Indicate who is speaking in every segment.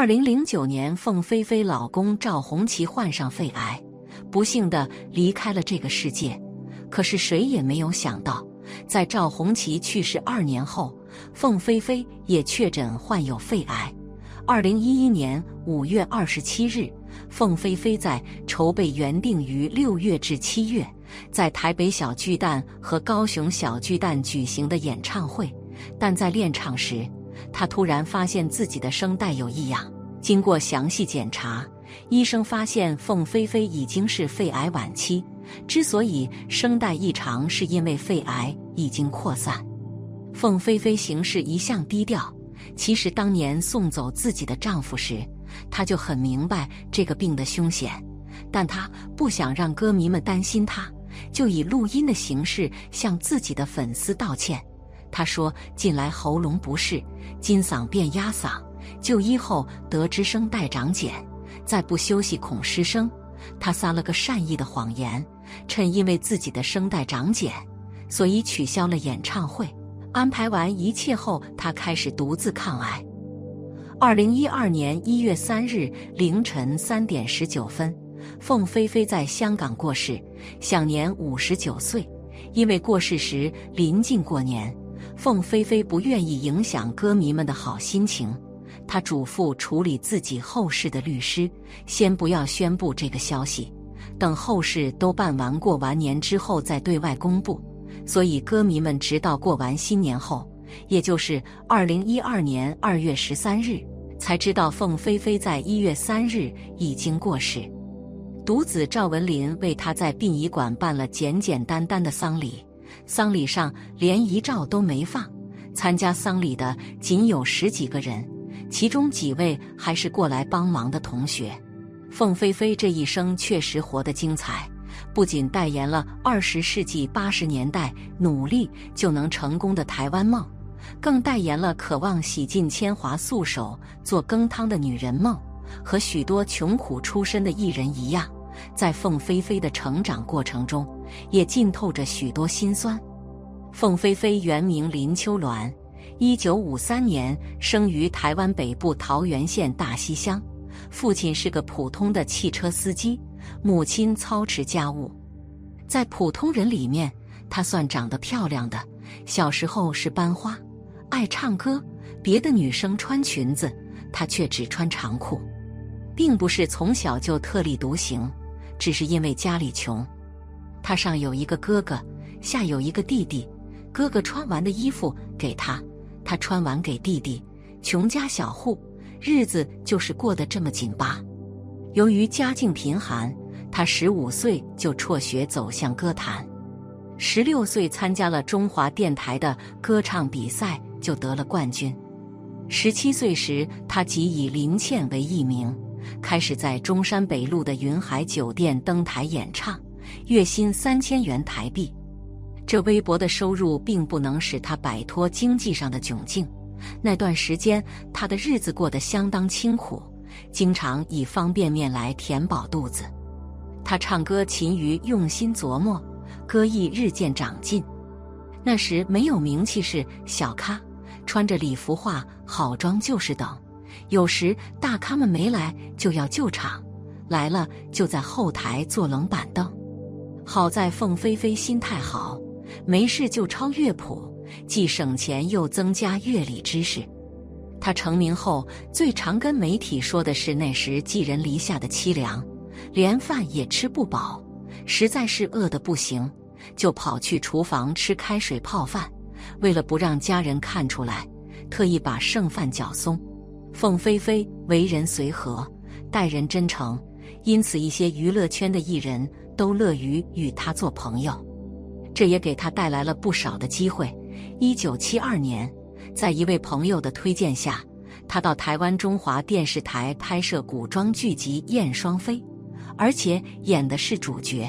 Speaker 1: 二零零九年，凤飞飞老公赵红旗患上肺癌，不幸的离开了这个世界。可是谁也没有想到，在赵红旗去世二年后，凤飞飞也确诊患有肺癌。二零一一年五月二十七日，凤飞飞在筹备原定于六月至七月在台北小巨蛋和高雄小巨蛋举行的演唱会，但在练唱时。他突然发现自己的声带有异样，经过详细检查，医生发现凤飞飞已经是肺癌晚期。之所以声带异常，是因为肺癌已经扩散。凤飞飞行事一向低调，其实当年送走自己的丈夫时，她就很明白这个病的凶险，但她不想让歌迷们担心她，就以录音的形式向自己的粉丝道歉。他说：“近来喉咙不适，金嗓变哑嗓，就医后得知声带长茧，再不休息恐失声。他撒了个善意的谎言，趁因为自己的声带长茧，所以取消了演唱会。安排完一切后，他开始独自抗癌。二零一二年一月三日凌晨三点十九分，凤飞飞在香港过世，享年五十九岁。因为过世时临近过年。”凤飞飞不愿意影响歌迷们的好心情，她嘱咐处理自己后事的律师，先不要宣布这个消息，等后事都办完过完年之后再对外公布。所以歌迷们直到过完新年后，也就是二零一二年二月十三日，才知道凤飞飞在一月三日已经过世。独子赵文林为她在殡仪馆办了简简单单的丧礼。丧礼上连遗照都没放，参加丧礼的仅有十几个人，其中几位还是过来帮忙的同学。凤飞飞这一生确实活得精彩，不仅代言了二十世纪八十年代努力就能成功的台湾梦，更代言了渴望洗尽铅华素手做羹汤的女人梦。和许多穷苦出身的艺人一样，在凤飞飞的成长过程中。也浸透着许多辛酸。凤飞飞原名林秋鸾，一九五三年生于台湾北部桃源县大溪乡，父亲是个普通的汽车司机，母亲操持家务。在普通人里面，她算长得漂亮的。小时候是班花，爱唱歌，别的女生穿裙子，她却只穿长裤，并不是从小就特立独行，只是因为家里穷。他上有一个哥哥，下有一个弟弟。哥哥穿完的衣服给他，他穿完给弟弟。穷家小户，日子就是过得这么紧巴。由于家境贫寒，他十五岁就辍学走向歌坛，十六岁参加了中华电台的歌唱比赛，就得了冠军。十七岁时，他即以林倩为艺名，开始在中山北路的云海酒店登台演唱。月薪三千元台币，这微薄的收入并不能使他摆脱经济上的窘境。那段时间，他的日子过得相当清苦，经常以方便面来填饱肚子。他唱歌勤于用心琢磨，歌艺日渐长进。那时没有名气是小咖，穿着礼服化好妆就是等。有时大咖们没来就要救场，来了就在后台坐冷板凳。好在凤飞飞心态好，没事就抄乐谱，既省钱又增加乐理知识。他成名后最常跟媒体说的是那时寄人篱下的凄凉，连饭也吃不饱，实在是饿得不行，就跑去厨房吃开水泡饭。为了不让家人看出来，特意把剩饭搅松。凤飞飞为人随和，待人真诚，因此一些娱乐圈的艺人。都乐于与他做朋友，这也给他带来了不少的机会。一九七二年，在一位朋友的推荐下，他到台湾中华电视台拍摄古装剧集《燕双飞》，而且演的是主角。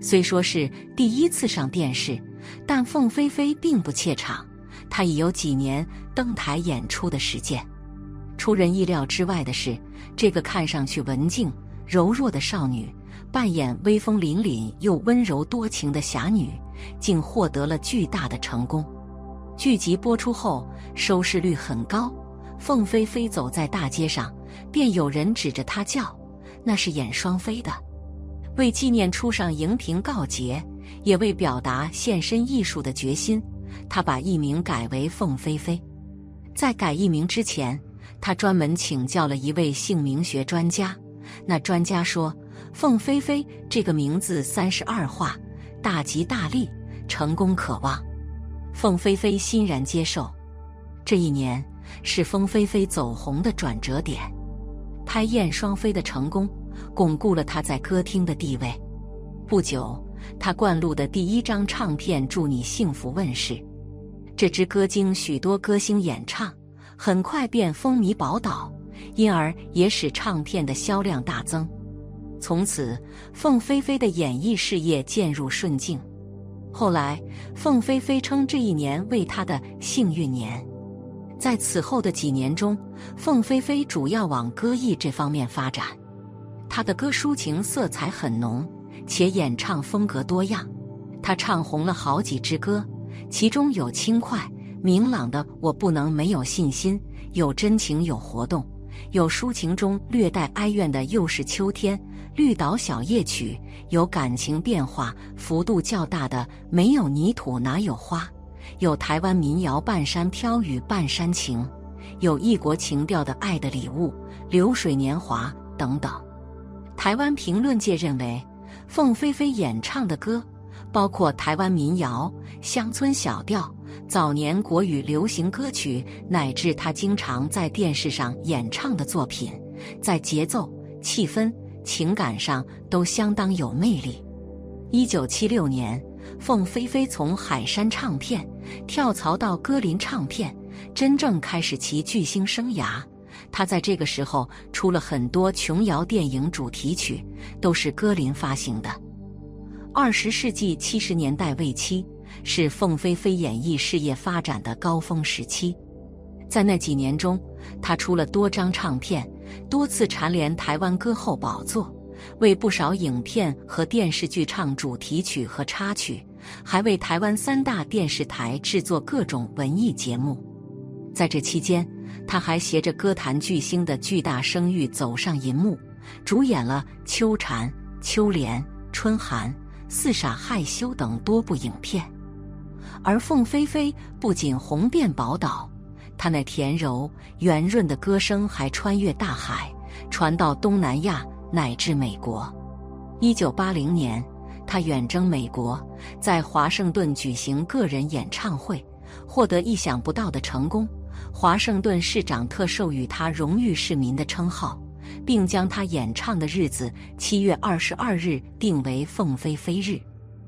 Speaker 1: 虽说是第一次上电视，但凤飞飞并不怯场，她已有几年登台演出的实践。出人意料之外的是，这个看上去文静柔弱的少女。扮演威风凛凛又温柔多情的侠女，竟获得了巨大的成功。剧集播出后，收视率很高。凤飞飞走在大街上，便有人指着她叫：“那是演双飞的。”为纪念出上荧屏告捷，也为表达献身艺术的决心，她把艺名改为凤飞飞。在改艺名之前，他专门请教了一位姓名学专家。那专家说：“凤飞飞这个名字三十二画，大吉大利，成功可望。”凤飞飞欣然接受。这一年是凤飞飞走红的转折点，拍《燕双飞》的成功。巩固了他在歌厅的地位。不久，他灌录的第一张唱片《祝你幸福》问世。这支歌经许多歌星演唱，很快便风靡宝岛，因而也使唱片的销量大增。从此，凤飞飞的演艺事业渐入顺境。后来，凤飞飞称这一年为她的幸运年。在此后的几年中，凤飞飞主要往歌艺这方面发展。他的歌抒情色彩很浓，且演唱风格多样。他唱红了好几支歌，其中有轻快明朗的《我不能没有信心》，有真情有活动，有抒情中略带哀怨的《又是秋天》《绿岛小夜曲》，有感情变化幅度较大的《没有泥土哪有花》，有台湾民谣《半山飘雨半山情》，有异国情调的《爱的礼物》《流水年华》等等。台湾评论界认为，凤飞飞演唱的歌，包括台湾民谣、乡村小调、早年国语流行歌曲，乃至他经常在电视上演唱的作品，在节奏、气氛、情感上都相当有魅力。一九七六年，凤飞飞从海山唱片跳槽到歌林唱片，真正开始其巨星生涯。他在这个时候出了很多琼瑶电影主题曲，都是歌林发行的。二十世纪七十年代尾期是凤飞飞演艺事业发展的高峰时期，在那几年中，她出了多张唱片，多次蝉联台湾歌后宝座，为不少影片和电视剧唱主题曲和插曲，还为台湾三大电视台制作各种文艺节目。在这期间，他还携着歌坛巨星的巨大声誉走上银幕，主演了《秋蝉》《秋莲》《春寒》《四傻害羞》等多部影片。而凤飞飞不仅红遍宝岛，她那甜柔圆润的歌声还穿越大海，传到东南亚乃至美国。一九八零年，他远征美国，在华盛顿举行个人演唱会，获得意想不到的成功。华盛顿市长特授予他“荣誉市民”的称号，并将他演唱的日子七月二十二日定为凤飞飞日。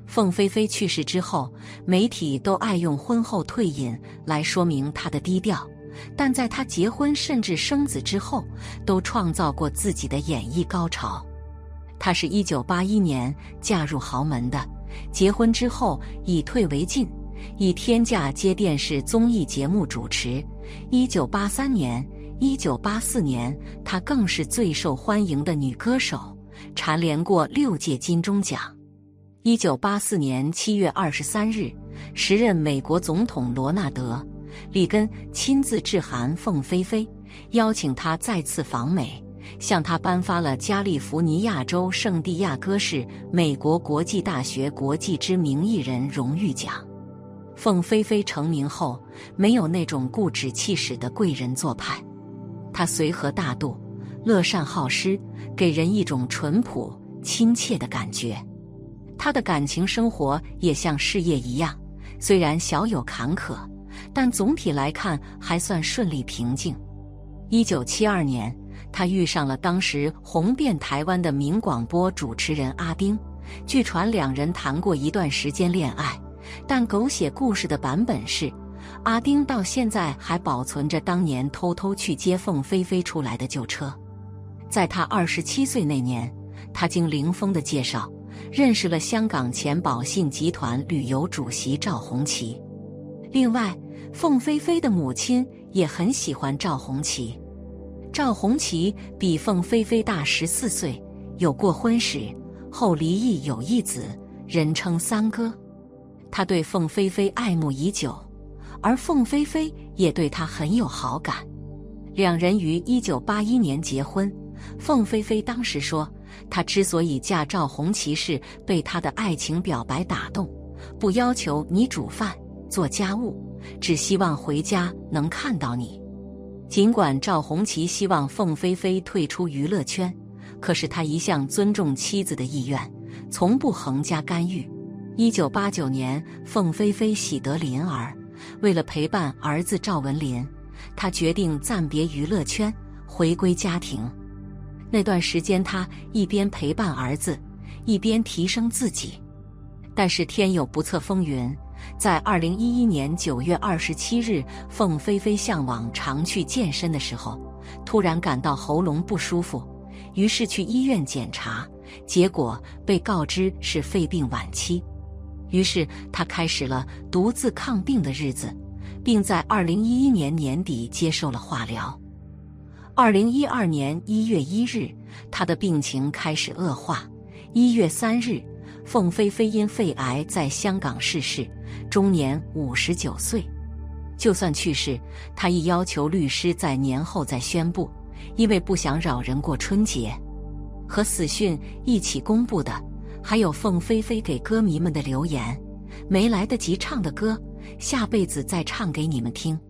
Speaker 1: 凤飞飞去世之后，媒体都爱用婚后退隐来说明她的低调，但在她结婚甚至生子之后，都创造过自己的演艺高潮。她是一九八一年嫁入豪门的，结婚之后以退为进。以天价接电视综艺节目主持。一九八三年、一九八四年，她更是最受欢迎的女歌手，蝉联过六届金钟奖。一九八四年七月二十三日，时任美国总统罗纳德·里根亲自致函凤飞飞，邀请她再次访美，向她颁发了加利福尼亚州圣地亚哥市美国国际大学国际知名艺人荣誉奖。凤飞飞成名后，没有那种固执气使的贵人做派，他随和大度，乐善好施，给人一种淳朴亲切的感觉。他的感情生活也像事业一样，虽然小有坎坷，但总体来看还算顺利平静。一九七二年，他遇上了当时红遍台湾的名广播主持人阿丁，据传两人谈过一段时间恋爱。但狗血故事的版本是，阿丁到现在还保存着当年偷偷去接凤飞飞出来的旧车。在他二十七岁那年，他经林峰的介绍，认识了香港前宝信集团旅游主席赵红旗。另外，凤飞飞的母亲也很喜欢赵红旗。赵红旗比凤飞飞大十四岁，有过婚史，后离异有一子，人称三哥。他对凤飞飞爱慕已久，而凤飞飞也对他很有好感。两人于一九八一年结婚。凤飞飞当时说，她之所以嫁赵红旗是被他的爱情表白打动，不要求你煮饭做家务，只希望回家能看到你。尽管赵红旗希望凤飞飞退出娱乐圈，可是他一向尊重妻子的意愿，从不横加干预。一九八九年，凤飞飞喜得麟儿，为了陪伴儿子赵文林，他决定暂别娱乐圈，回归家庭。那段时间，他一边陪伴儿子，一边提升自己。但是天有不测风云，在二零一一年九月二十七日，凤飞飞向往常去健身的时候，突然感到喉咙不舒服，于是去医院检查，结果被告知是肺病晚期。于是他开始了独自抗病的日子，并在二零一一年年底接受了化疗。二零一二年一月一日，他的病情开始恶化。一月三日，凤飞飞因肺癌在香港逝世，终年五十九岁。就算去世，他亦要求律师在年后再宣布，因为不想扰人过春节。和死讯一起公布的，还有凤飞飞给歌迷们的留言：“没来得及唱的歌，下辈子再唱给你们听。”